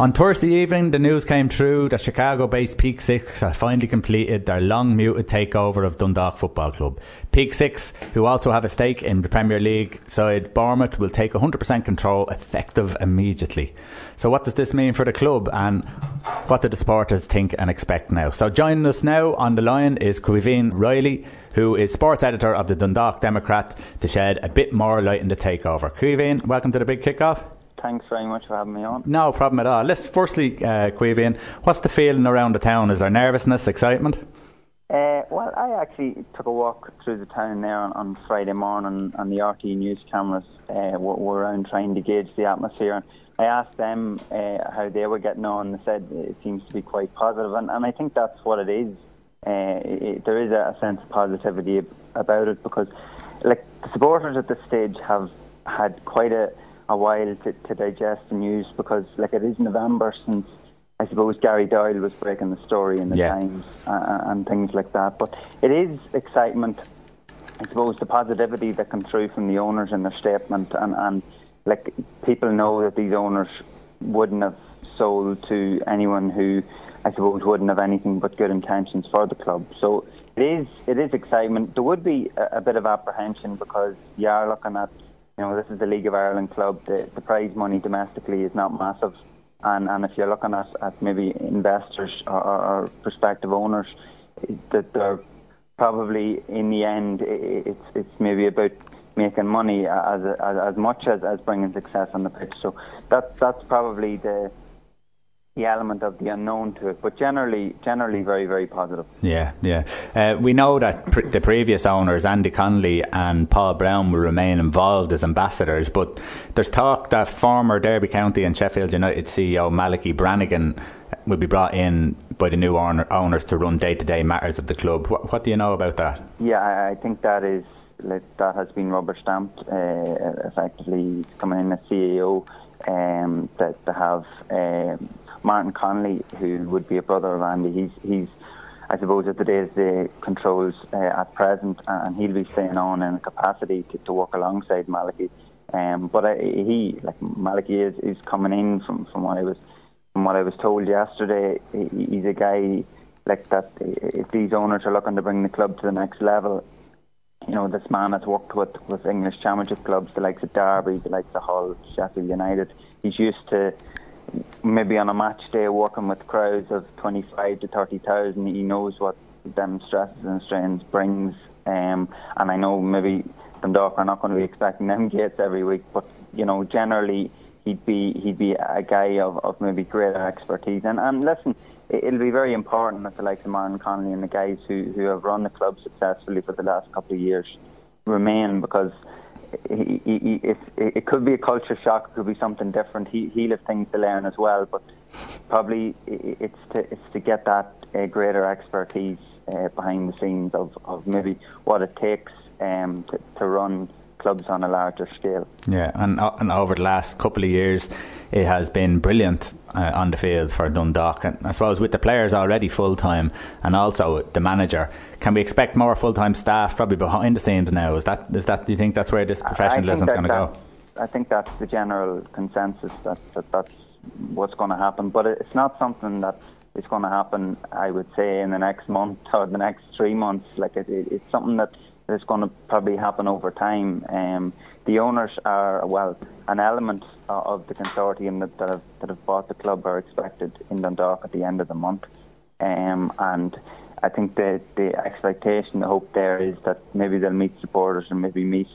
On Thursday evening, the news came through that Chicago based PEAK6 have finally completed their long muted takeover of Dundalk Football Club. PEAK6, who also have a stake in the Premier League side Bournemouth, will take 100% control effective immediately. So, what does this mean for the club and what do the supporters think and expect now? So, joining us now on the line is Caoimhín Reilly, who is sports editor of the Dundalk Democrat, to shed a bit more light on the takeover. Caoimhín, welcome to the big kickoff. Thanks very much for having me on. No problem at all. Let's firstly, uh, Caoimhín, what's the feeling around the town? Is there nervousness, excitement? Uh, well, I actually took a walk through the town there on, on Friday morning, and the RT news cameras uh, were, were, around trying to gauge the atmosphere. I asked them uh, how they were getting on. They said it seems to be quite positive, and, and I think that's what it is. Uh, it, there is a, a sense of positivity about it because, like, the supporters at this stage have had quite a a while to, to digest the news because, like, it is November since I suppose Gary Doyle was breaking the story in the yeah. Times uh, uh, and things like that. But it is excitement. I suppose the positivity that comes through from the owners in their statement, and, and like people know that these owners wouldn't have sold to anyone who I suppose wouldn't have anything but good intentions for the club. So it is it is excitement. There would be a, a bit of apprehension because you are looking at you know, this is the League of Ireland club. The, the prize money domestically is not massive. And, and if you're looking at, at maybe investors or, or prospective owners, that they're probably in the end, it's, it's maybe about making money as, as, as much as, as bringing success on the pitch. So that, that's probably the, the element of the unknown to it, but generally, generally very, very positive. Yeah, yeah. Uh, we know that pr- the previous owners, Andy Connolly and Paul Brown, will remain involved as ambassadors. But there's talk that former Derby County and Sheffield United CEO Malachy Brannigan will be brought in by the new owner, owners to run day-to-day matters of the club. What, what do you know about that? Yeah, I, I think that is that has been rubber stamped. Uh, effectively, coming in as CEO. Um, that to have um, Martin Connolly, who would be a brother of Andy, he's he's I suppose at the days the controls uh, at present, and he'll be staying on in a capacity to, to work alongside Malachy. Um, but uh, he, like Malachy, is, is coming in from, from what I was from what I was told yesterday. He, he's a guy like that. If these owners are looking to bring the club to the next level, you know, this man has worked with with English Championship clubs, the likes of Derby, the likes of Hull, Sheffield United. He's used to maybe on a match day working with crowds of 25 to 30,000, he knows what them stresses and strains brings. Um, and I know maybe Dundalk are not going to be expecting them gates every week, but you know generally he'd be he'd be a guy of, of maybe greater expertise. And and listen, it'll be very important that the likes of Martin Connolly and the guys who who have run the club successfully for the last couple of years remain because he, he, it, it could be a culture shock, it could be something different. He, he'll have things to learn as well, but probably it's to, it's to get that uh, greater expertise uh, behind the scenes of, of maybe what it takes um, to, to run clubs on a larger scale. Yeah, and, uh, and over the last couple of years, it has been brilliant uh, on the field for Dundalk. And I suppose with the players already full time and also the manager, can we expect more full time staff probably behind the scenes now? Is that is that do you think that's where this professionalism is going to go? I think that's the general consensus that, that that's what's going to happen. But it's not something that is going to happen. I would say in the next month or the next three months. Like it, it, it's something that is going to probably happen over time. Um, the owners are well an element of the consortium that, that, have, that have bought the club are expected in Dundalk at the end of the month, um, and I think the the expectation, the hope there is that maybe they'll meet supporters and maybe meet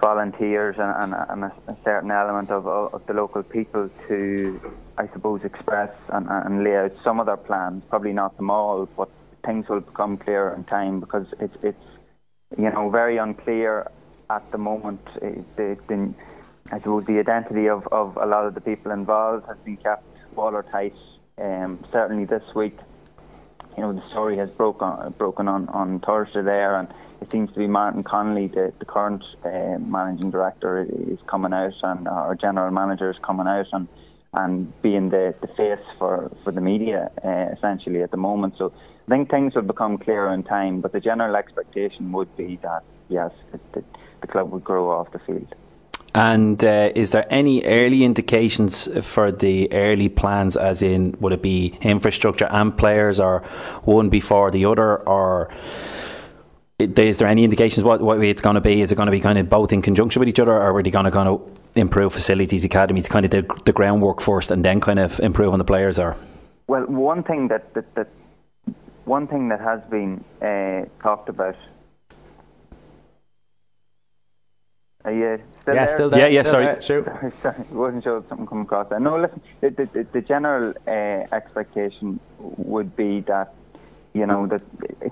volunteers and, and, and a, a, certain element of, of the local people to, I suppose, express and, and lay out some of their plans. Probably not them all, but things will become clearer in time because it's it's you know very unclear at the moment. The, the, I suppose the identity of, of a lot of the people involved has been kept watertight. Um, certainly this week, you know, the story has broken broken on, on Thursday there, and it seems to be Martin Connolly, the, the current uh, managing director, is coming out, and our general manager is coming out and and being the, the face for, for the media uh, essentially at the moment. So I think things will become clearer in time, but the general expectation would be that yes, it, the club would grow off the field. And uh, is there any early indications for the early plans, as in would it be infrastructure and players, or one before the other, or is there any indications what, what it's going to be? Is it going to be kind of both in conjunction with each other, or are they going to kind of improve facilities, academy, to kind of do the groundwork first, and then kind of improve on the players? Or well, one thing that that, that one thing that has been uh, talked about Are you still yeah, there? still there. Yeah, yeah, still sorry. There. Shoot. Sorry, sorry, wasn't sure if something come across there. No, listen, the, the, the general uh, expectation would be that, you know, that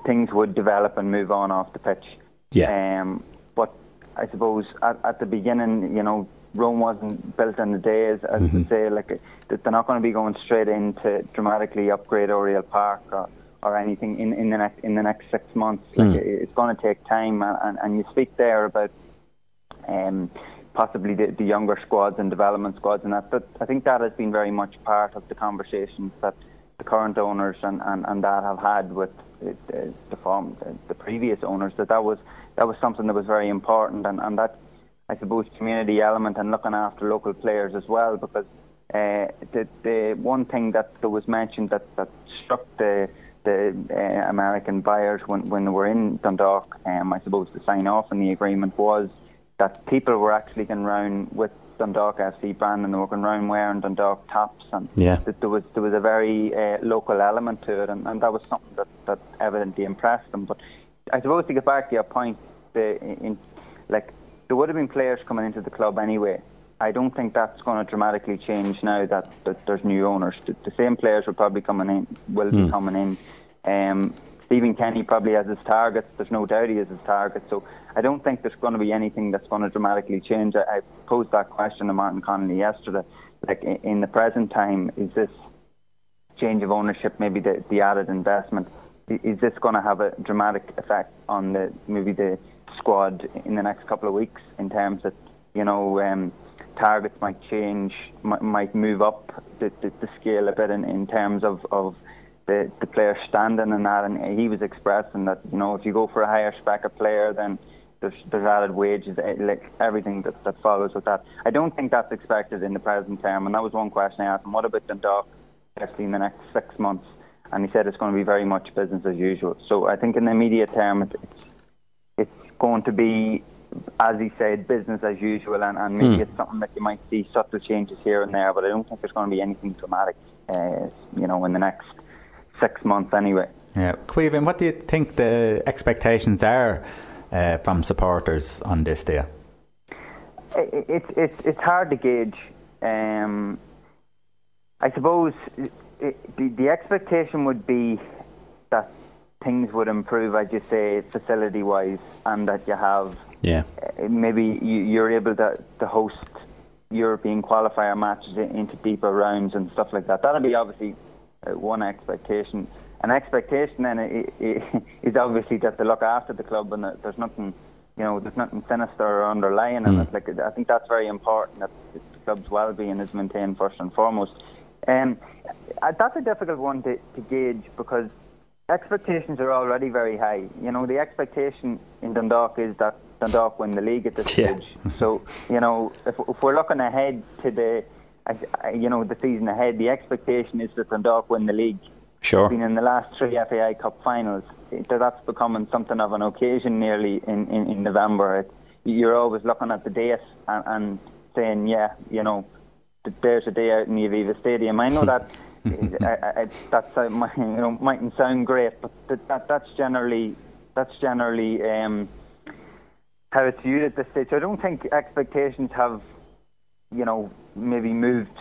things would develop and move on off the pitch. Yeah. Um, but I suppose at, at the beginning, you know, Rome wasn't built in a day, as, as Mm-hmm. say, like, they're not going to be going straight in to dramatically upgrade Oriel Park or, or anything in, in the next in the next six months. Like, Mm. it, it's going to take time, and, and, you speak there about um, possibly the, the younger squads and development squads, and that. But I think that has been very much part of the conversations that the current owners and, and, and that have had with the, the, the, form, the, the previous owners. That that was that was something that was very important, and, and that I suppose community element and looking after local players as well, because. Uh, the, the one thing that there was mentioned that, that struck the the uh, American buyers when, when they were in Dundalk, um, I suppose, to sign off on the agreement was that people were actually going round with Dundalk FC brand and they were going round wearing Dundalk tops and Yeah. that there was there was a very uh, local element to it and, and that was something that, that evidently impressed them. But I suppose to get back to your point, the, in, like there would have been players coming into the club anyway. I don't think that's going to dramatically change now that, that there's new owners. The, the same players will probably coming in, will be coming in. Um, Stephen Kenny probably has his targets. There's no doubt he has his targets. So I don't think there's going to be anything that's going to dramatically change. I, I posed that question to Martin Connolly yesterday. Like in, in the present time, is this change of ownership, maybe the, the added investment, is this going to have a dramatic effect on the maybe the squad in the next couple of weeks in terms of you know um, targets might change, might, might move up the, the, the scale a bit in, in terms of, of the, the player standing and that. And he was expressing that, you know, if you go for a higher spec of player, then there's, there's added wages, eh, like everything that, that follows with that. I don't think that's expected in the present term. And that was one question I asked him. What about Dundalk, especially in the next six months? And he said it's going to be very much business as usual. So I think in the immediate term, it's, it's going to be as he said, business as usual, and, and maybe Hmm. it's something that you might see subtle changes here and there, but I don't think there's going to be anything dramatic, uh, you know, in the next six months anyway. Yeah, Caoimhín, what do you think the expectations are uh, from supporters on this day? It, it's it's it's hard to gauge. Um, I suppose it, it, the the expectation would be that things would improve, as you say, facility wise, and that you have Yeah. uh, maybe you, you're able to, to host European qualifier matches into deeper rounds and stuff like that. That'll be obviously uh, one expectation. An expectation then is obviously that they look after the club and that there's nothing, you know, there's nothing sinister or underlying in it. Like I think that's very important that the club's well-being is maintained first and foremost. Um, uh, that's a difficult one to, to gauge because expectations are already very high. You know, the expectation in Dundalk is that Dundalk win the league at this Yeah. stage. So, you know, if, if we're looking ahead to the, you know, the season ahead, the expectation is that Dundalk win the league. Sure. Been in the last three FAI Cup finals. That's becoming something of an occasion nearly in, in, in November. It, you're always looking at the date and, and saying, yeah, you know, there's a day out in the Aviva Stadium. I know that I, I, that's uh, my, you know mightn't sound great, but that, that that's generally that's generally um, how it's viewed at this stage. I don't think expectations have, you know, maybe moved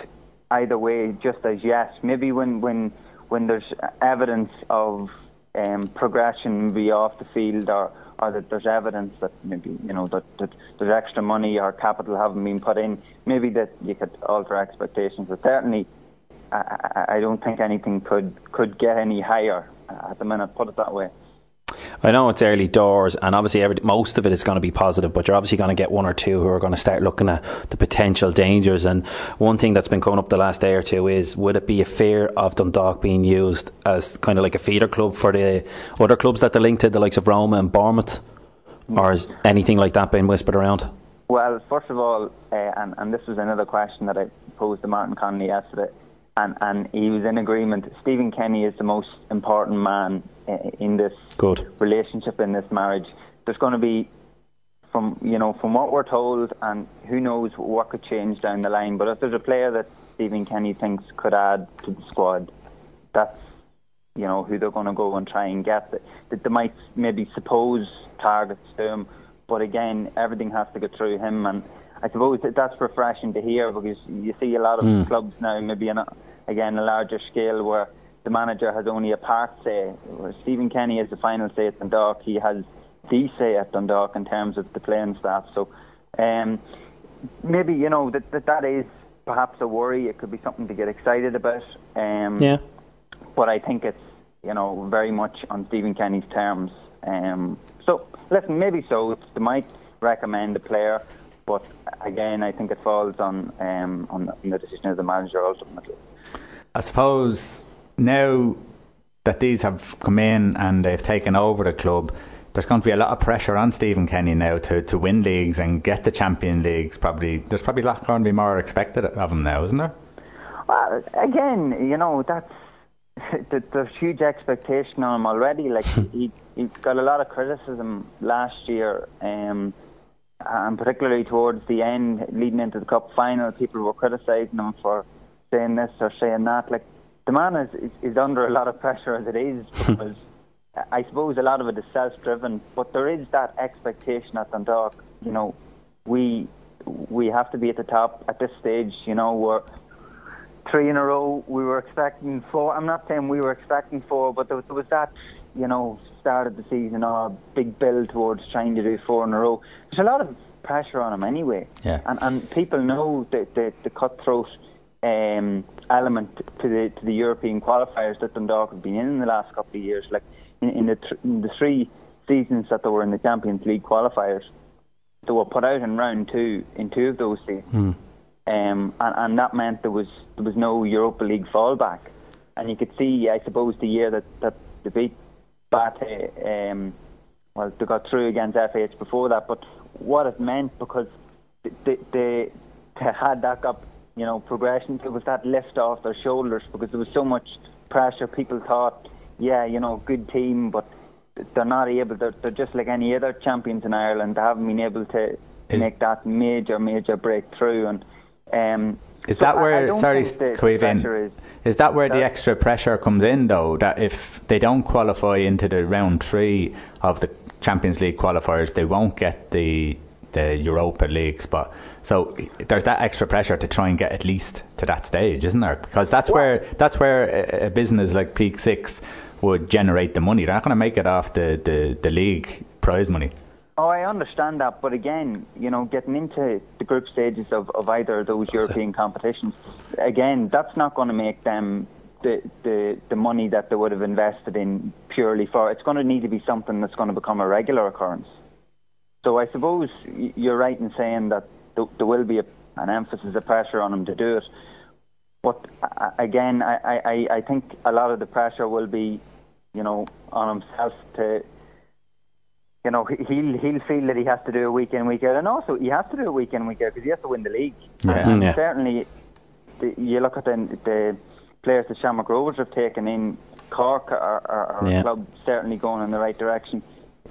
either way just as yet. Maybe when when when there's evidence of um, progression, maybe off the field, or or that there's evidence that maybe you know that, that there's extra money or capital haven't been put in, maybe that you could alter expectations. But certainly, I, I don't think anything could could get any higher uh, at the minute. Put it that way. I know it's early doors, and obviously every, most of it is going to be positive, but you're obviously going to get one or two who are going to start looking at the potential dangers. And one thing that's been coming up the last day or two is would it be a fear of Dundalk being used as kind of like a feeder club for the other clubs that they're linked to, the likes of Roma and Bournemouth? Or is anything like that being whispered around? Well, first of all, uh, and, and this was another question that I posed to Martin Connolly yesterday, and, and he was in agreement. Stephen Kenny is the most important man in this Good. relationship, in this marriage. There's going to be, from you know, from what we're told, and who knows what could change down the line. But if there's a player that Stephen Kenny thinks could add to the squad, that's you know who they're going to go and try and get. That they might maybe suppose targets to him but again, everything has to go through him, and I suppose that that's refreshing to hear because you see a lot of mm. clubs now, maybe on a, again a larger scale, where the manager has only a part say. Where Stephen Kenny has the final say at Dundalk. He has the say at Dundalk in terms of the playing staff. So um, maybe you know that, that that is perhaps a worry. It could be something to get excited about. Um, yeah. But I think it's you know very much on Stephen Kenny's terms. Um, so listen, maybe so. They might recommend a player, but again, I think it falls on um, on the decision of the manager ultimately. I suppose now that these have come in and they've taken over the club, there's going to be a lot of pressure on Stephen Kenny now to, to win leagues and get the Champion Leagues. Probably there's probably a lot going to be more expected of him now, isn't there? Well, again, you know that's there's huge expectation on him already. Like he he got a lot of criticism last year, um, and particularly towards the end, leading into the cup final, people were criticising him for saying this or saying that. Like the man is, is, is under a lot of pressure as it is because I suppose a lot of it is self-driven, but there is that expectation at Dundalk. You know, we we have to be at the top at this stage. You know, we're three in a row. We were expecting four. I'm not saying we were expecting four, but there, there was that, you know, start of the season, a big build towards trying to do four in a row. There's a lot of pressure on him anyway. Yeah. And and people know the the, the cutthroat um, element to the to the European qualifiers that Dundalk have been in in the last couple of years. Like in, in the th- in the three seasons that they were in the Champions League qualifiers, they were put out in round two in two of those seasons. Mm. Um, and, and that meant there was there was no Europa League fallback, and you could see, I suppose, the year that that they beat BATE, um, well, they got through against FH before that, but what it meant because they, they, they had that got you know progression, it was that lift off their shoulders because there was so much pressure. People thought, yeah, you know, good team, but they're not able. They're, they're just like any other champions in Ireland. They haven't been able to is, make that major, major breakthrough and. Um, is so that where? sorry, Caoimhín. Is, is that where the extra pressure comes in, though? That if they don't qualify into the round three of the Champions League qualifiers, they won't get the the Europa League spot. So there's that extra pressure to try and get at least to that stage, isn't there? Because that's well, where that's where a, a, business like PEAK6 would generate the money. They're not going to make it off the, the, the league prize money. Oh, I understand that, but again, you know, getting into the group stages of, of either of those European competitions, again, that's not going to make them the, the the money that they would have invested in purely for. It's going to need to be something that's going to become a regular occurrence. So I suppose you're right in saying that there will be a, an emphasis, a pressure on them to do it. But again, I, I, I think a lot of the pressure will be, you know, on himself to you know, he'll he'll feel that he has to do a week in, week out, and also he has to do a week in, week out because he has to win the league. Yeah. And yeah. certainly, the, you look at the, the players that Shamrock Rovers have taken in. Cork are, are, are yeah. a club certainly going in the right direction.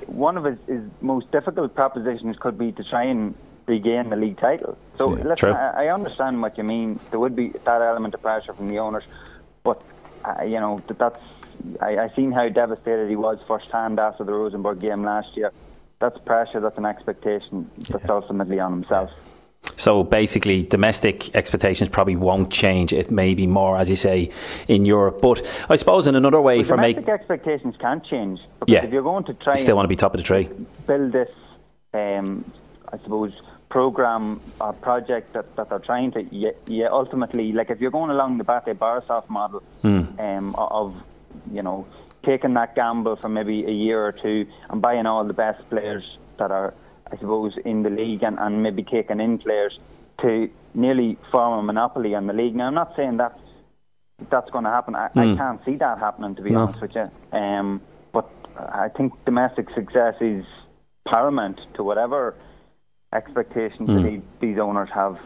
One of his, his most difficult propositions could be to try and regain the league title. So yeah, listen, I, I, understand what you mean. There would be that element of pressure from the owners, but uh, you know that that's I, I seen how devastated he was firsthand after the Rosenborg game last year. That's pressure. That's an expectation that's yeah. ultimately on himself. So basically, domestic expectations probably won't change. It may be more, as you say, in Europe. But I suppose in another way, well, for domestic make... expectations can't change. yeah. if you're going to try, you still want to be top of the tree. Build this, um, I suppose, program or project that, that they're trying to. Yeah, yeah, ultimately, like if you're going along the BATE Borisov model mm. um, of you know, taking that gamble for maybe a year or two and buying all the best players that are, I suppose, in the league and, and maybe taking in players to nearly form a monopoly on the league. Now, I'm not saying that that's going to happen. I, mm. I hmm. can't see that happening, to be no. honest with you. Um, but I think domestic success is paramount to whatever expectations mm. these owners have.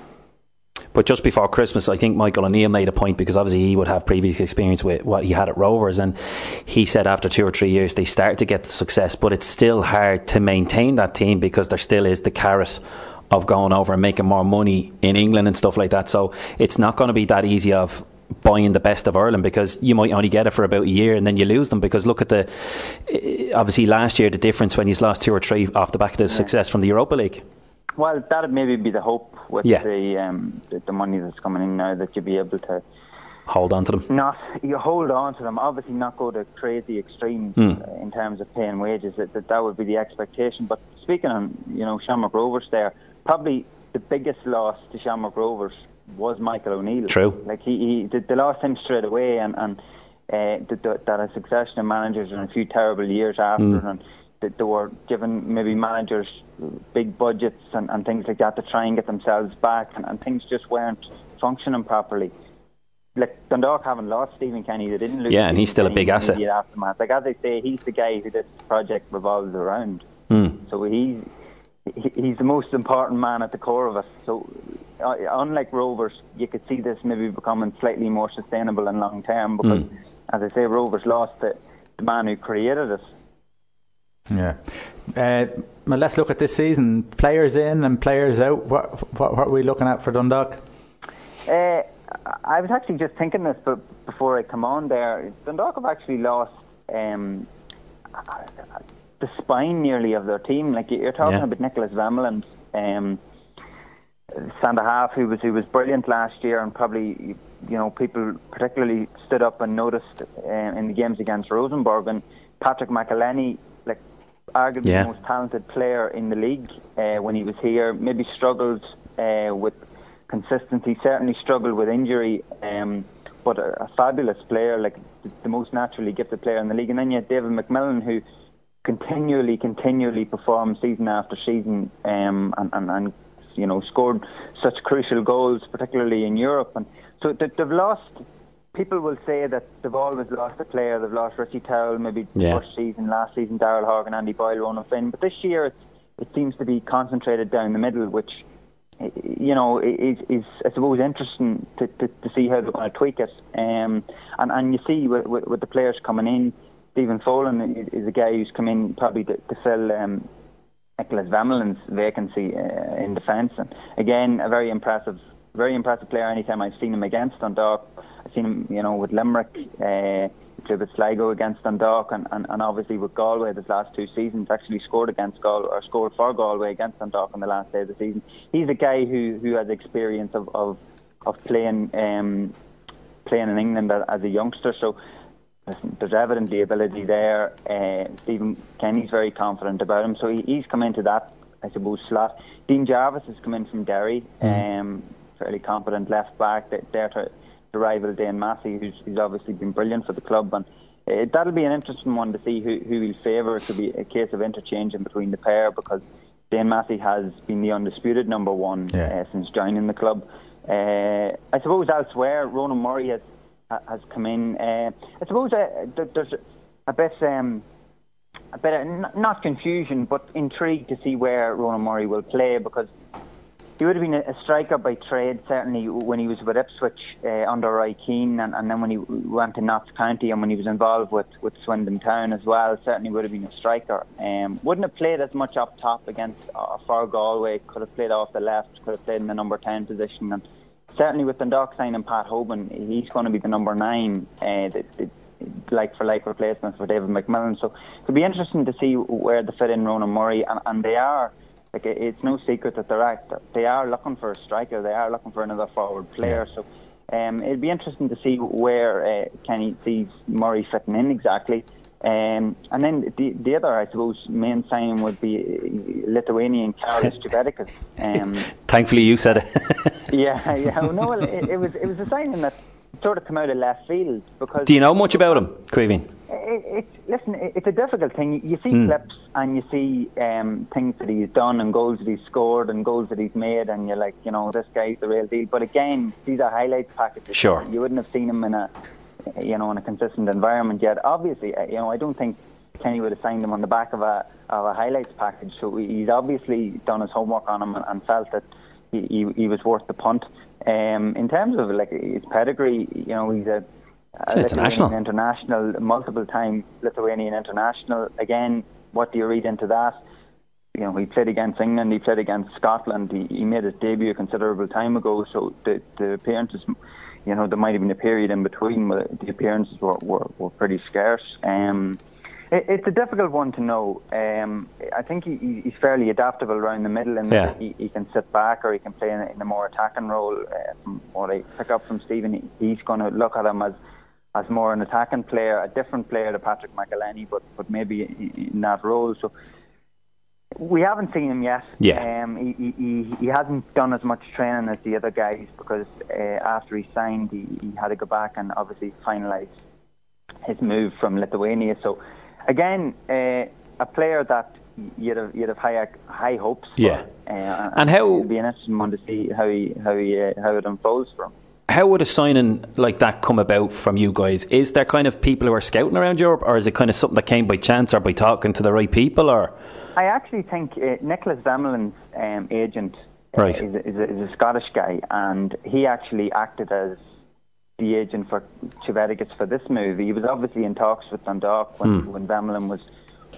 But just before Christmas, I think Michael O'Neill made a point because obviously he would have previous experience with what he had at Rovers, and he said after two or three years they start to get the success, but it's still hard to maintain that team because there still is the carrot of going over and making more money in England and stuff like that. So it's not going to be that easy of buying the best of Ireland because you might only get it for about a year and then you lose them because look at the eh, obviously last year the difference when he's lost two or three off the back of the yeah. success from the Europa League. Well, that'd maybe be the hope with yeah. the, um, the, the money that's coming in now that you'll be able to hold on to them. Not you hold on to them. Obviously, not go to crazy extremes mm. in terms of paying wages. That, that that would be the expectation. But speaking on you know Shamrock Rovers, there probably the biggest loss to Shamrock Rovers was Michael O'Neill. True. Like he, he they, lost him straight away, and and uh, that, that a succession of managers and a few terrible years after, mm. and that they were given maybe managers big budgets and, and things like that to try and get themselves back, and, and things just weren't functioning properly. Like Dundalk haven't lost Stephen Kenny, they didn't lose. Yeah, and he's still a big asset. Aftermath. Like as I say, he's the guy who this project revolves around. Mm. So he's he's the most important man at the core of us. So, uh, unlike Rovers, you could see this maybe becoming slightly more sustainable and long term because, mm. as I say, Rovers lost the, the man who created it. Yeah. Uh, well, let's look at this season. Players in and players out. What, what, what are we looking at for Dundalk? Uh, I was actually just thinking this but before I come on there. Dundalk have actually lost um, the spine nearly of their team. Like you're talking yeah. about Niclas Vemmelund, um, centre half, who was who was brilliant last year, and probably you know people particularly stood up and noticed uh, in the games against Rosenborg and Patrick McEleney, like arguably yeah. the most talented player in the league uh, when he was here. Maybe struggled uh, with consistency, certainly struggled with injury. Um, but a, a, fabulous player, like the, the, most naturally gifted player in the league. And then you had David McMillan, who continually, continually performed season after season, um, and, and, and you know scored such crucial goals, particularly in Europe. And so they've lost. People will say that they've always lost a player. They've lost Richie Towell, maybe yeah. first season, last season, Daryl Horgan, Andy Boyle, Ronan Finn. But this year, it, it seems to be concentrated down the middle, which you know, is, is I suppose interesting to, to, to see how they're going to tweak it. Um, and and you see with, with, with the players coming in, Stephen Folan is a guy who's come in probably to, to fill um, Niclas Vemmelund's vacancy uh, in defence. And again, a very impressive, very impressive player. Anytime I've seen him against Dundalk, seen him, you know, with Limerick. Uh, with Sligo against Dundalk and, and, and obviously with Galway this last two seasons actually scored against Galway or scored for Galway against Dundalk on the last day of the season. He's a guy who, who has experience of, of, of playing um, playing in England as a youngster. So listen, there's evidently ability there. Uh, Stephen Kenny's very confident about him, so he, he's come into that, I suppose, slot. Dean Jarvis has come in from Derry, mm. um, fairly competent left back. There to, to rival Dan Massey, who's, who's obviously been brilliant for the club. And uh, that'll be an interesting one to see who, who he'll favour. It could be a case of interchanging between the pair because Dan Massey has been the undisputed number one yeah. uh, since joining the club. Uh, I suppose elsewhere, Ronan Murray has has come in. Uh, I suppose uh, there's a bit, um, a bit of, not confusion, but intrigue to see where Ronan Murray will play because he would have been a striker by trade, certainly when he was with Ipswich uh, under Roy Keane, and, and, then when he went to Notts County and when he was involved with, with Swindon Town as well, certainly would have been a striker. Um, wouldn't have played as much up top against uh, Galway, could have played off the left, could have played in the number 10 position. And certainly with the Dundalk signing Pat Hoban, he's going to be the number nine, uh, the, the, like for like replacement for David McMillan. So it'll be interesting to see where they fit in Ronan Murray, and, and they are. Like it's no secret that they're they are looking for a striker. They are looking for another forward player. Yeah. So um, it'd be interesting to see where uh, Kenny sees Murray fitting in exactly. Um, and then the, the other, I suppose, main sign would be Lithuanian Karolis Chvedukas. Um, Thankfully, you said it. yeah, yeah. no, well, it, it, was it was a signing that sort of come out of left field because. Do you know much about him, Caoimhín? It, it, listen, it's a difficult thing. You see mm. clips and you see um, things that he's done and goals that he's scored and goals that he's made, and you're like, you know, this guy's the real deal. But again, these are highlights packages. Sure. You wouldn't have seen him in a you know, in a consistent environment yet. Obviously, uh, you know, I don't think Kenny would have signed him on the back of a of a highlights package. So he's obviously done his homework on him and, and felt that he, he, he was worth the punt. Um, in terms of like his pedigree, you know, he's a, a international, international, multiple time Lithuanian international. Again, what do you read into that? You know, he played against England, he played against Scotland. He, he made his debut a considerable time ago. So the the appearances, you know, there might have been a period in between, but the appearances were were, were pretty scarce. Um, it's a difficult one to know. Um, I think he, he's fairly adaptable around the middle, and yeah. he, he, can sit back or he can play in a, in a more attacking role. Uh, from what I pick up from Stephen, he, he's going to look at him as as more an attacking player, a different player to Patrick McEleney, but but maybe in that role. So we haven't seen him yet. Yeah. Um, he, he, he hasn't done as much training as the other guys because uh, after he signed, he, he had to go back and obviously finalise his move from Lithuania. So again, uh, a player that you'd have you'd have high high hopes. For, yeah. Uh, and how it'd be an interesting one to see how he how he uh, how it unfolds for him. How would a signing like that come about from you guys? Is there kind of people who are scouting around Europe, or is it kind of something that came by chance or by talking to the right people, or? I actually think uh, Nicholas Vemmelund's um, agent uh, right. is, a, is, a, is, a, Scottish guy, and he actually acted as the agent for Chvedukas for this movie. He was obviously in talks with Dundalk when, mm. when Vemelin was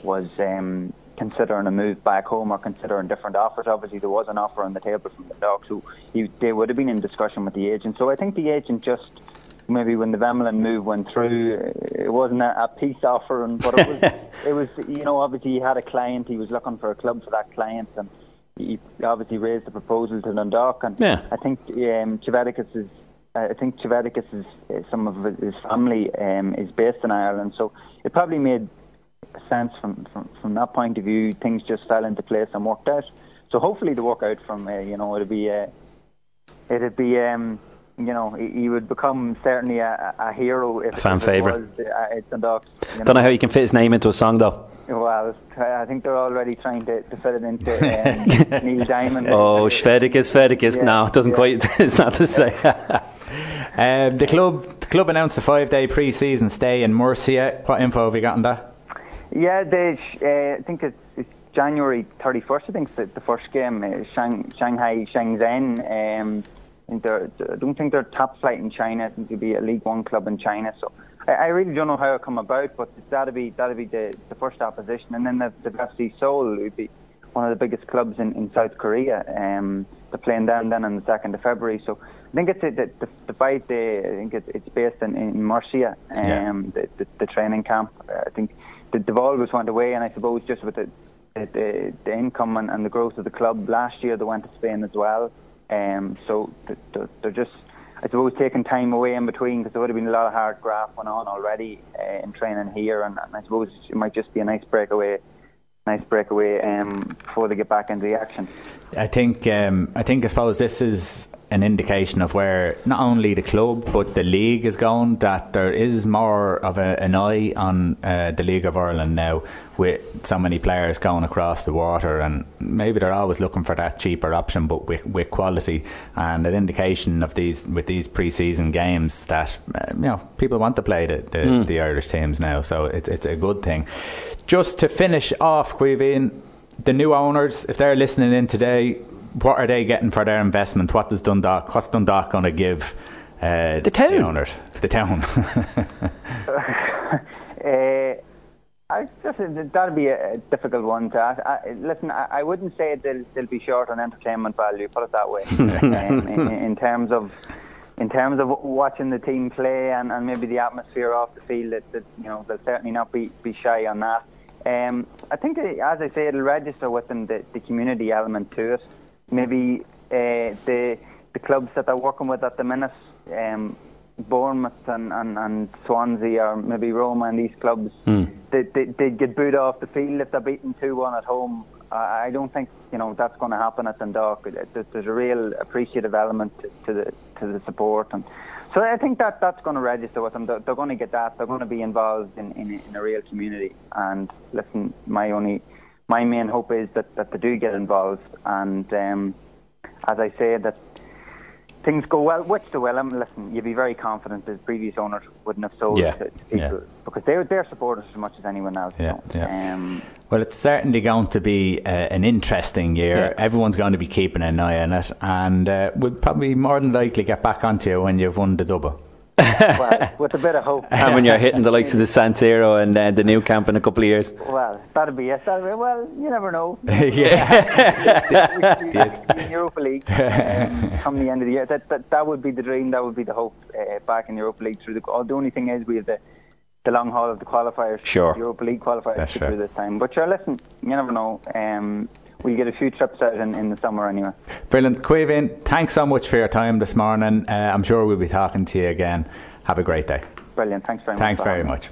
was um, considering a move back home or considering different offers. Obviously, there was an offer on the table from the Dundalk, so he, they would have been in discussion with the agent. So I think the agent just maybe when the Vemmelund move went through, it wasn't a, a peace offer, and but it was, it was you know obviously he had a client, he was looking for a club for that client, and he obviously raised the proposal to Dundalk, and yeah. I think um, is I think Chvedukas is some of his family um, is based in Ireland, so it probably made sense from, from from that point of view. Things just fell into place and worked out. So hopefully the work out from uh, you know it'd be uh, it'd be um, you know he, he, would become certainly a, a hero if a fan favorite. uh, it's Dundalk. You know? Don't know how you can fit his name into a song though. Well, I think they're already trying to, to fit it into um, Neil Diamond. Oh, Chvedukas, Chvedukas. Yeah, no, it doesn't yeah. quite. It's not the same. Um, the club the club announced a five day pre season stay in Murcia. What info have you got on that? Yeah, they, uh, I think it's, it's January 31st. I think the, the first game, uh, Shang, Shanghai Shenxin. Um, I don't think they're top flight in China. I think they'll be a League One club in China. So I, I really don't know how it come about, but that'll be that'll be the, the first opposition, and then the, the FC Seoul would be one of the biggest clubs in, in South Korea. Um, they're playing down then on the second of February. So I think it's a, the, the, the fight day. I think it's, it's based in, in Murcia, um, yeah. the, the, the training camp. Uh, I think the, they've always went away, and I suppose just with the the, the income and, and the growth of the club last year, they went to Spain as well. Um, so they're, they're just, I suppose, taking time away in between because there would have been a lot of hard graft went on already uh, in training here, and, and I suppose it might just be a nice breakaway nice breakaway um, before they get back into the action. I think um, I think I suppose this is an indication of where not only the club but the league is going. That there is more of a, an eye on uh, the League of Ireland now, with so many players going across the water, and maybe they're always looking for that cheaper option, but with, with quality and an indication of these with these pre-season games that uh, you know people want to play the the, mm. the Irish teams now, so it's it's a good thing. Just to finish off, Caoimhín, the new owners, if they're listening in today, what are they getting for their investment? What does Dundalk? What's Dundalk going to give uh, the town the owners? The town. uh, I just that'd be a difficult one to ask. I, listen, I, I, wouldn't say they'll, they'll be short on entertainment value. Put it that way. um, in, in, terms of in terms of watching the team play and, and maybe the atmosphere off the field, that, that you know they'll certainly not be, be shy on that. Um, I think, as I say, it'll register within the, the community element to it maybe uh, the the clubs that they're working with at the minute, um, Bournemouth and, and, and Swansea or maybe Roma and these clubs, mm. they, they, they get booed off the field if they're beaten 2 1 at home. I don't think you know that's going to happen at Dundalk. There's a real appreciative element to, to the to the support, and so I think that that's going to register with them. They're, they're going to get that. They're going to be involved in, in, in a real community. And listen, my only my main hope is that, that they do get involved. And um, as I say, that things go well, which they will. Um, listen, you'd be very confident that previous owners wouldn't have sold Yeah. to, to people Yeah. because they're they're supporters as much as anyone else. Yeah, yeah. Um, Well, it's certainly going to be uh, an interesting year. Everyone's going to be keeping an eye on it, and uh, we'll probably more than likely get back onto you when you've won the double. well, with a bit of hope. and when you're hitting the likes of the San Siro and uh, the Nou Camp in a couple of years. Well, that'd be it. That'd be, well, you never know. yeah, We could be in Europa League um, come the end of the year. That, that that would be the dream. That would be the hope. Uh, back in Europa League through the. Oh, the only thing is we have the the long haul of the qualifiers. Sure. Europa League qualifiers That's fair. do this time. But sure, listen, you never know. Um, we'll get a few trips out in, in the summer anyway. brilliant. Caoimhín, thanks so much for your time this morning. Uh, I'm sure we'll be talking to you again. Have a great day. Brilliant. Thanks very much. Thanks very much.